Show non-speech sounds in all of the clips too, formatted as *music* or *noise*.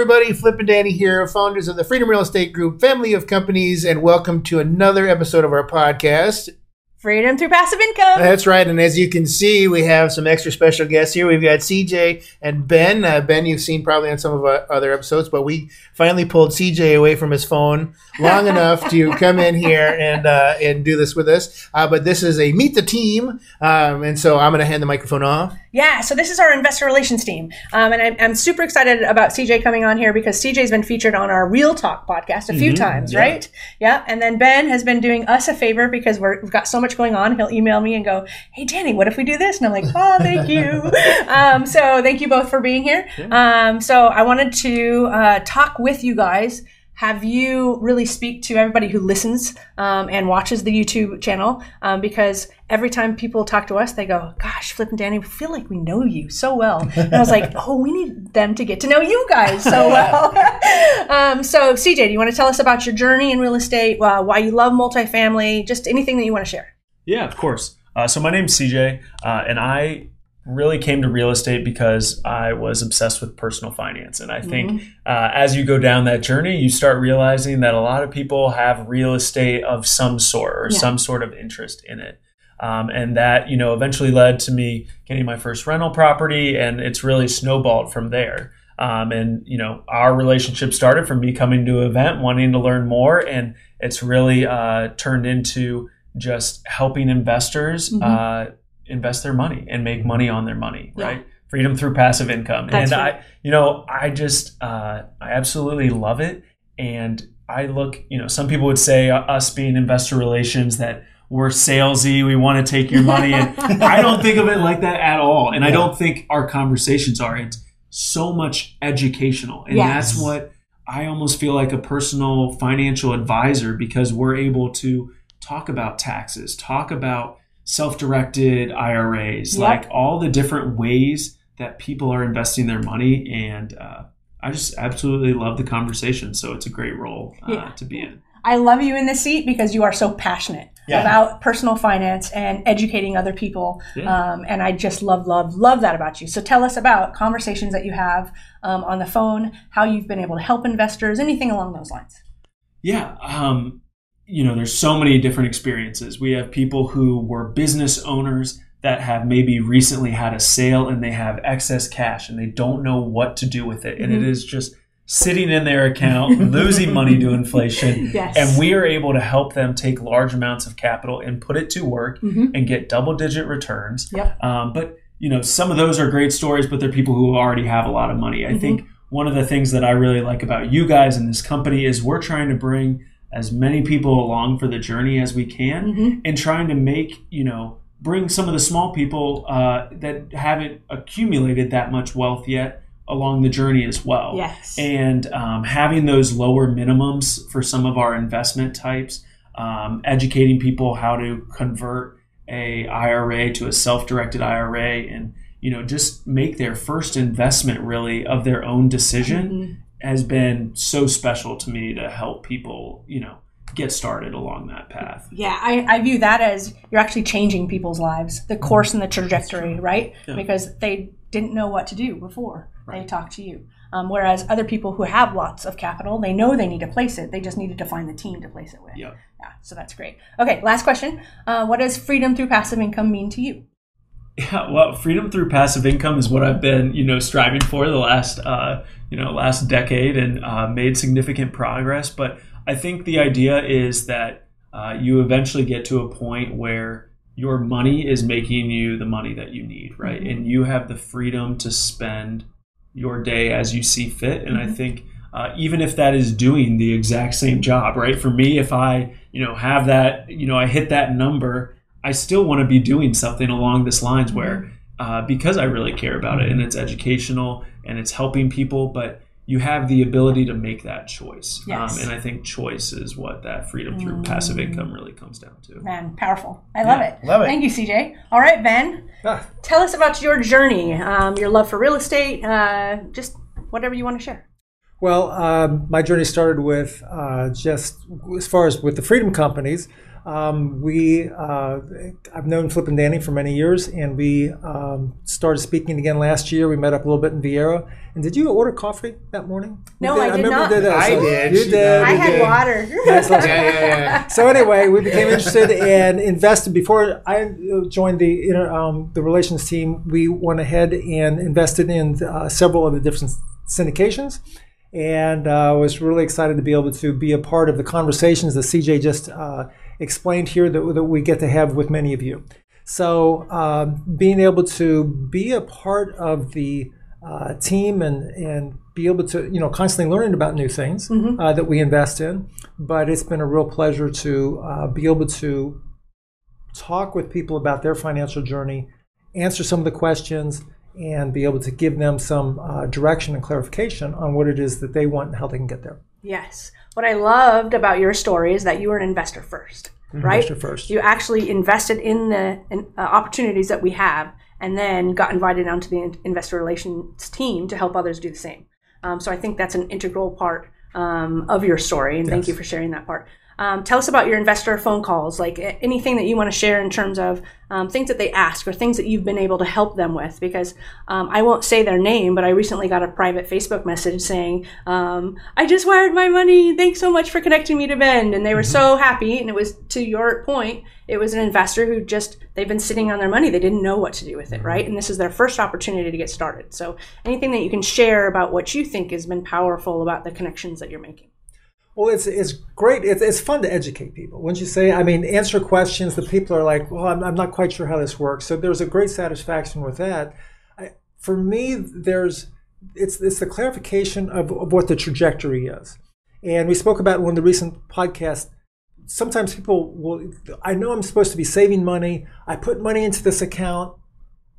everybody. Flip and Danny here, founders of the Freedom Real Estate Group, family of companies, and welcome to another episode of our podcast. Freedom through passive income. That's right. And as you can see, we have some extra special guests here. We've got CJ and Ben. Uh, ben, you've seen probably on some of our other episodes, but we finally pulled CJ away from his phone long *laughs* enough to come in here and uh, and do this with us. Uh, but this is a meet the team, um, and so I'm going to hand the microphone off. Yeah, so this is our investor relations team. Um, and I'm, I'm, super excited about CJ coming on here because CJ's been featured on our Real Talk podcast a few mm-hmm, times, yeah. right? Yeah. And then Ben has been doing us a favor because we have got so much going on. He'll email me and go, Hey, Danny, what if we do this? And I'm like, Oh, thank *laughs* you. um, so thank you both for being here. Um, so I wanted to uh, talk with you guys have you really speak to everybody who listens um, and watches the YouTube channel um, because every time people talk to us, they go, "Gosh, Flip and Danny, we feel like we know you so well." And I was like, *laughs* "Oh, we need them to get to know you guys so well." *laughs* um, so, CJ, do you want to tell us about your journey in real estate, uh, why you love multifamily, just anything that you want to share? Yeah, of course. Uh, so my name's CJ, uh, and I really came to real estate because I was obsessed with personal finance. And I think mm-hmm. uh, as you go down that journey, you start realizing that a lot of people have real estate of some sort or yeah. some sort of interest in it. Um, and that, you know, eventually led to me getting my first rental property, and it's really snowballed from there. Um, and you know, our relationship started from me coming to an event, wanting to learn more, and it's really uh, turned into just helping investors mm-hmm. uh, invest their money and make money on their money, yeah. right? Freedom through passive income. That's and right. I, you know, I just, uh, I absolutely love it. And I look, you know, some people would say uh, us being investor relations that we're salesy, we want to take your money. And *laughs* I don't think of it like that at all. And yeah. I don't think our conversations are. It's so much educational. And yes. that's what I almost feel like a personal financial advisor because we're able to talk about taxes, talk about self-directed IRAs, yep. like all the different ways that people are investing their money. And uh, I just absolutely love the conversation. So it's a great role uh, yeah. to be in. I love you in this seat because you are so passionate yeah. about personal finance and educating other people. Yeah. Um, and I just love, love, love that about you. So tell us about conversations that you have um, on the phone, how you've been able to help investors, anything along those lines. Yeah. Um, you know, there's so many different experiences. We have people who were business owners that have maybe recently had a sale and they have excess cash and they don't know what to do with it. Mm-hmm. And it mm-hmm. is just sitting in their account, *laughs* losing money to inflation. Yes. And we are able to help them take large amounts of capital and put it to work mm-hmm. and get double digit returns. Yep. Um, but, you know, some of those are great stories, but they're people who already have a lot of money. I mm-hmm. think one of the things that I really like about you guys and this company is we're trying to bring as many people along for the journey as we can mm-hmm. and trying to make you know bring some of the small people uh, that haven't accumulated that much wealth yet along the journey as well. Yes. And um, having those lower minimums for some of our investment types um, educating people how to convert a ira to a self-directed ira and you know just make their first investment really of their own decision mm-hmm has been so special to me to help people, you know, get started along that path. Yeah, I, I view that as you're actually changing people's lives, the course and the trajectory, right? Yeah. Because they didn't know what to do before right. they talked to you. Um, whereas other people who have lots of capital, they know they need to place it. They just needed to find the team to place it with. Yep. Yeah, so that's great. Okay, last question. Uh, what does freedom through passive income mean to you? Yeah, well, freedom through passive income is what I've been, you know, striving for the last, uh, you know, last decade and uh, made significant progress. But I think the idea is that uh, you eventually get to a point where your money is making you the money that you need, right? Mm-hmm. And you have the freedom to spend your day as you see fit. And mm-hmm. I think uh, even if that is doing the exact same job, right? For me, if I, you know, have that, you know, I hit that number I still want to be doing something along this lines where uh, because I really care about it and it's educational and it's helping people, but you have the ability to make that choice. Um, yes. Um, and I think choice is what that freedom through mm. passive income really comes down to. Man, powerful. I love yeah, it. Love it. Thank you, CJ. All right, Ben. Ah. Tell us about your journey, um, your love for real estate, uh, just whatever you want to share. Well, um, my journey started with uh, just as far as with the freedom companies. Um, we, uh, I've known Flip and Danny for many years, and we um, started speaking again last year. We met up a little bit in Vieira. And did you order coffee that morning? No, You I did remember not. Did. that. I So did. You did. I had did. water. *laughs* Yes, Yeah, yeah, yeah. so anyway, we became interested and invested. Before I joined the inter- um, the relations team, we went ahead and invested in uh, several of the different syndications, and uh, was really excited to be able to be a part of the conversations that CJ just uh, explained here that, that we get to have with many of you. So um, being able to be a part of the uh, team and and be able to you know constantly learning about new things uh, that we invest in. But it's been a real pleasure to uh, be able to talk with people about their financial journey, answer some of the questions, and be able to give them some uh, direction and clarification on what it is that they want and how they can get there. Yes. What I loved about your story is that you were an investor 1st right? Investor first. You actually invested in the in, uh, opportunities that we have, and then got invited onto the in- investor relations team to help others do the same. Um, so I think that's an integral part um, of your story, and thank you for sharing that part. Um, tell us about your investor phone calls, like anything that you want to share in terms of um, things that they ask or things that you've been able to help them with. Because um, I won't say their name, but I recently got a private Facebook message saying, um, "I just wired my money. Thanks so much for connecting me to Ben," and they were so happy. And it was to your point, it was an investor who just they've been sitting on their money. They didn't know what to do with it, right? And this is their first opportunity to get started. So anything that you can share about what you think has been powerful about the connections that you're making. Well, it's it's great. It's, it's fun to educate people. Once you say, I mean, answer questions that people are like, well, I'm, I'm not quite sure how this works. So there's a great satisfaction with that. I, for me, there's it's it's the clarification of, of what the trajectory is, and we spoke about one of the recent podcasts. Sometimes people will, I know I'm supposed to be saving money. I put money into this account,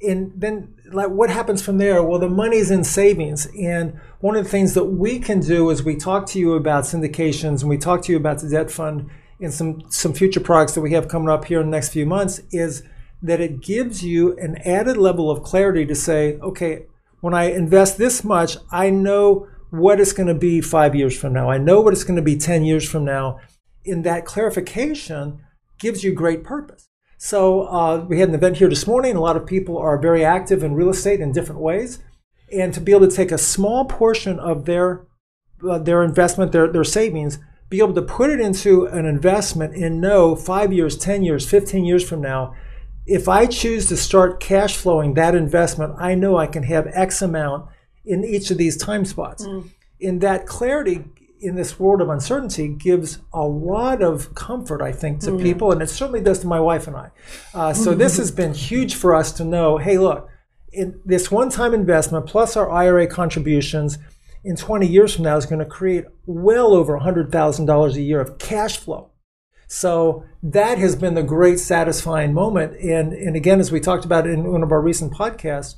and then like what happens from there? Well the money's in savings. And one of the things that we can do is we talk to you about syndications and we talk to you about the debt fund and some some future products that we have coming up here in the next few months is that it gives you an added level of clarity to say okay when i invest this much i know what it's going to be five years from now. I know what it's going to be 10 years from now. In that clarification gives you great purpose so uh, we had an event here this morning. A lot of people are very active in real estate in different ways, and to be able to take a small portion of their uh, their investment, their their savings, be able to put it into an investment and know five years, ten years, fifteen years from now, if I choose to start cash flowing that investment, I know I can have X amount in each of these time spots. In that clarity in this world of uncertainty gives a lot of comfort, I think, to people, and it certainly does to my wife and I. Uh, so this *laughs* has been huge for us to know. Hey, look, in this one-time investment plus our IRA contributions in 20 years from now is going to create well over $100,000 a year of cash flow. So that has been the great satisfying moment. And, and again, as we talked about in one of our recent podcasts,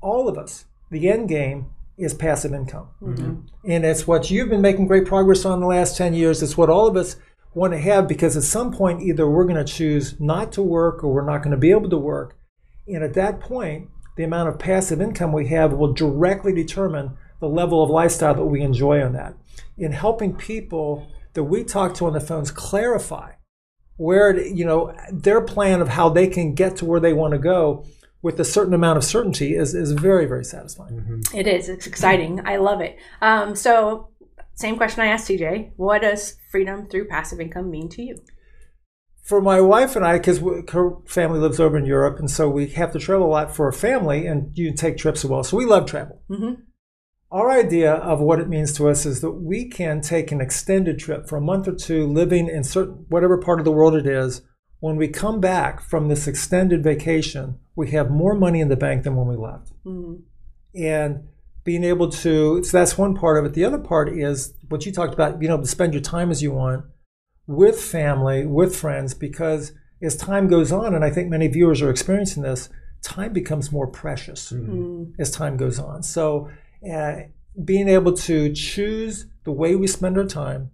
all of us, the end game is passive income. Mm-hmm. And it's what you've been making great progress on the last 10 years. It's what all of us want to have because at some point, either we're going to choose not to work or we're not going to be able to work. And at that point, the amount of passive income we have will directly determine the level of lifestyle that we enjoy on that. In helping people that we talk to on the phones clarify where, it- you know, their plan of how they can get to where they want to go with a certain amount of certainty is, is very, very satisfying. It is. It's exciting. I love it. Um, so, same question I asked CJ What does freedom through passive income mean to you? for my wife and I, because her family lives over in Europe, and so we have to travel a lot for a family, and you take trips as well. So we love travel. Mhm. Our idea of what it means to us is that we can take an extended trip for a month or two, living in certain whatever part of the world it is. When we come back from this extended vacation, we have more money in the bank than when we left Mhm. and being able to so that's one part of it the other part is what you talked about being able to spend your time as you want with family with friends because as time goes on and i think many viewers are experiencing this time becomes more precious Mm. as time goes on so uh, being able to choose the way we spend our time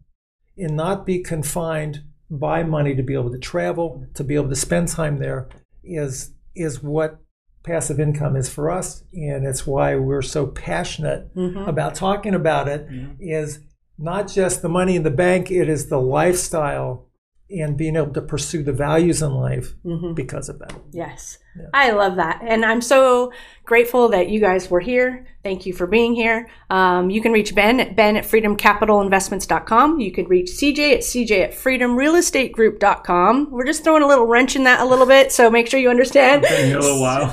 and not be confined by money to be able to travel to be able to spend time there is is what passive income is for us and it's why we're so passionate Mhm. about talking about it is not just the money in the bank it is the lifestyle and being able to pursue the values in life Mm-hmm. because of that. Yes. I love that. And I'm so grateful that you guys were here. Thank you for being here. Um, you can reach Ben at Ben at freedomcapitalinvestments.com. You could reach CJ at CJ at freedomrealestategroup.com. We're just throwing a little wrench in that a little bit, so make sure you understand. In a little while.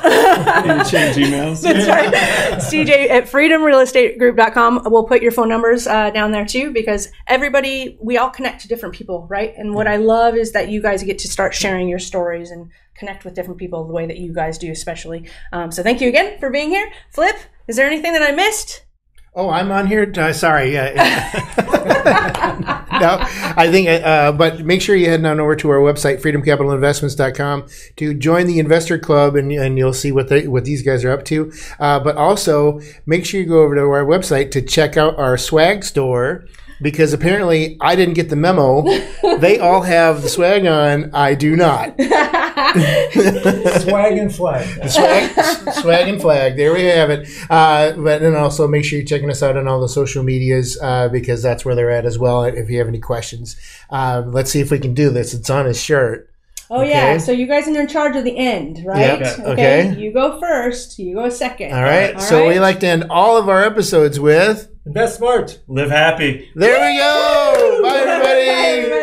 Change emails. That's right. CJ at freedomrealestategroup.com. We'll put your phone numbers uh, down there too because everybody, we all connect to different people, right? And what I love is that you guys get to start sharing your stories and connect with different people the way that you guys do, especially. Um, so thank you again for being here. Flip, is there anything that I missed? Oh, I'm on here. Uh, sorry. Yeah. *laughs* no, I think, uh, but make sure you head on over to our website, freedomcapitalinvestments.com, to join the investor club, and, and you'll see what they, what these guys are up to. Uh, but also, make sure you go over to our website to check out our swag store. Because apparently I didn't get the memo. they all have the swag on. I do not. *laughs* *laughs* Swag and flag. swag, swag and flag. There we have it. Uh, but then also make sure you're checking us out on all the social medias uh, because that's where they're at as well. If you have any questions, um, let's see if we can do this. It's on his shirt. Oh, yeah. So you guys are in charge of the end, right? Yep. Okay. You go first. You go second. All right. All so right. we like to end all of our episodes with. best smart. Live happy. There we go. Bye, everybody. Bye, everybody.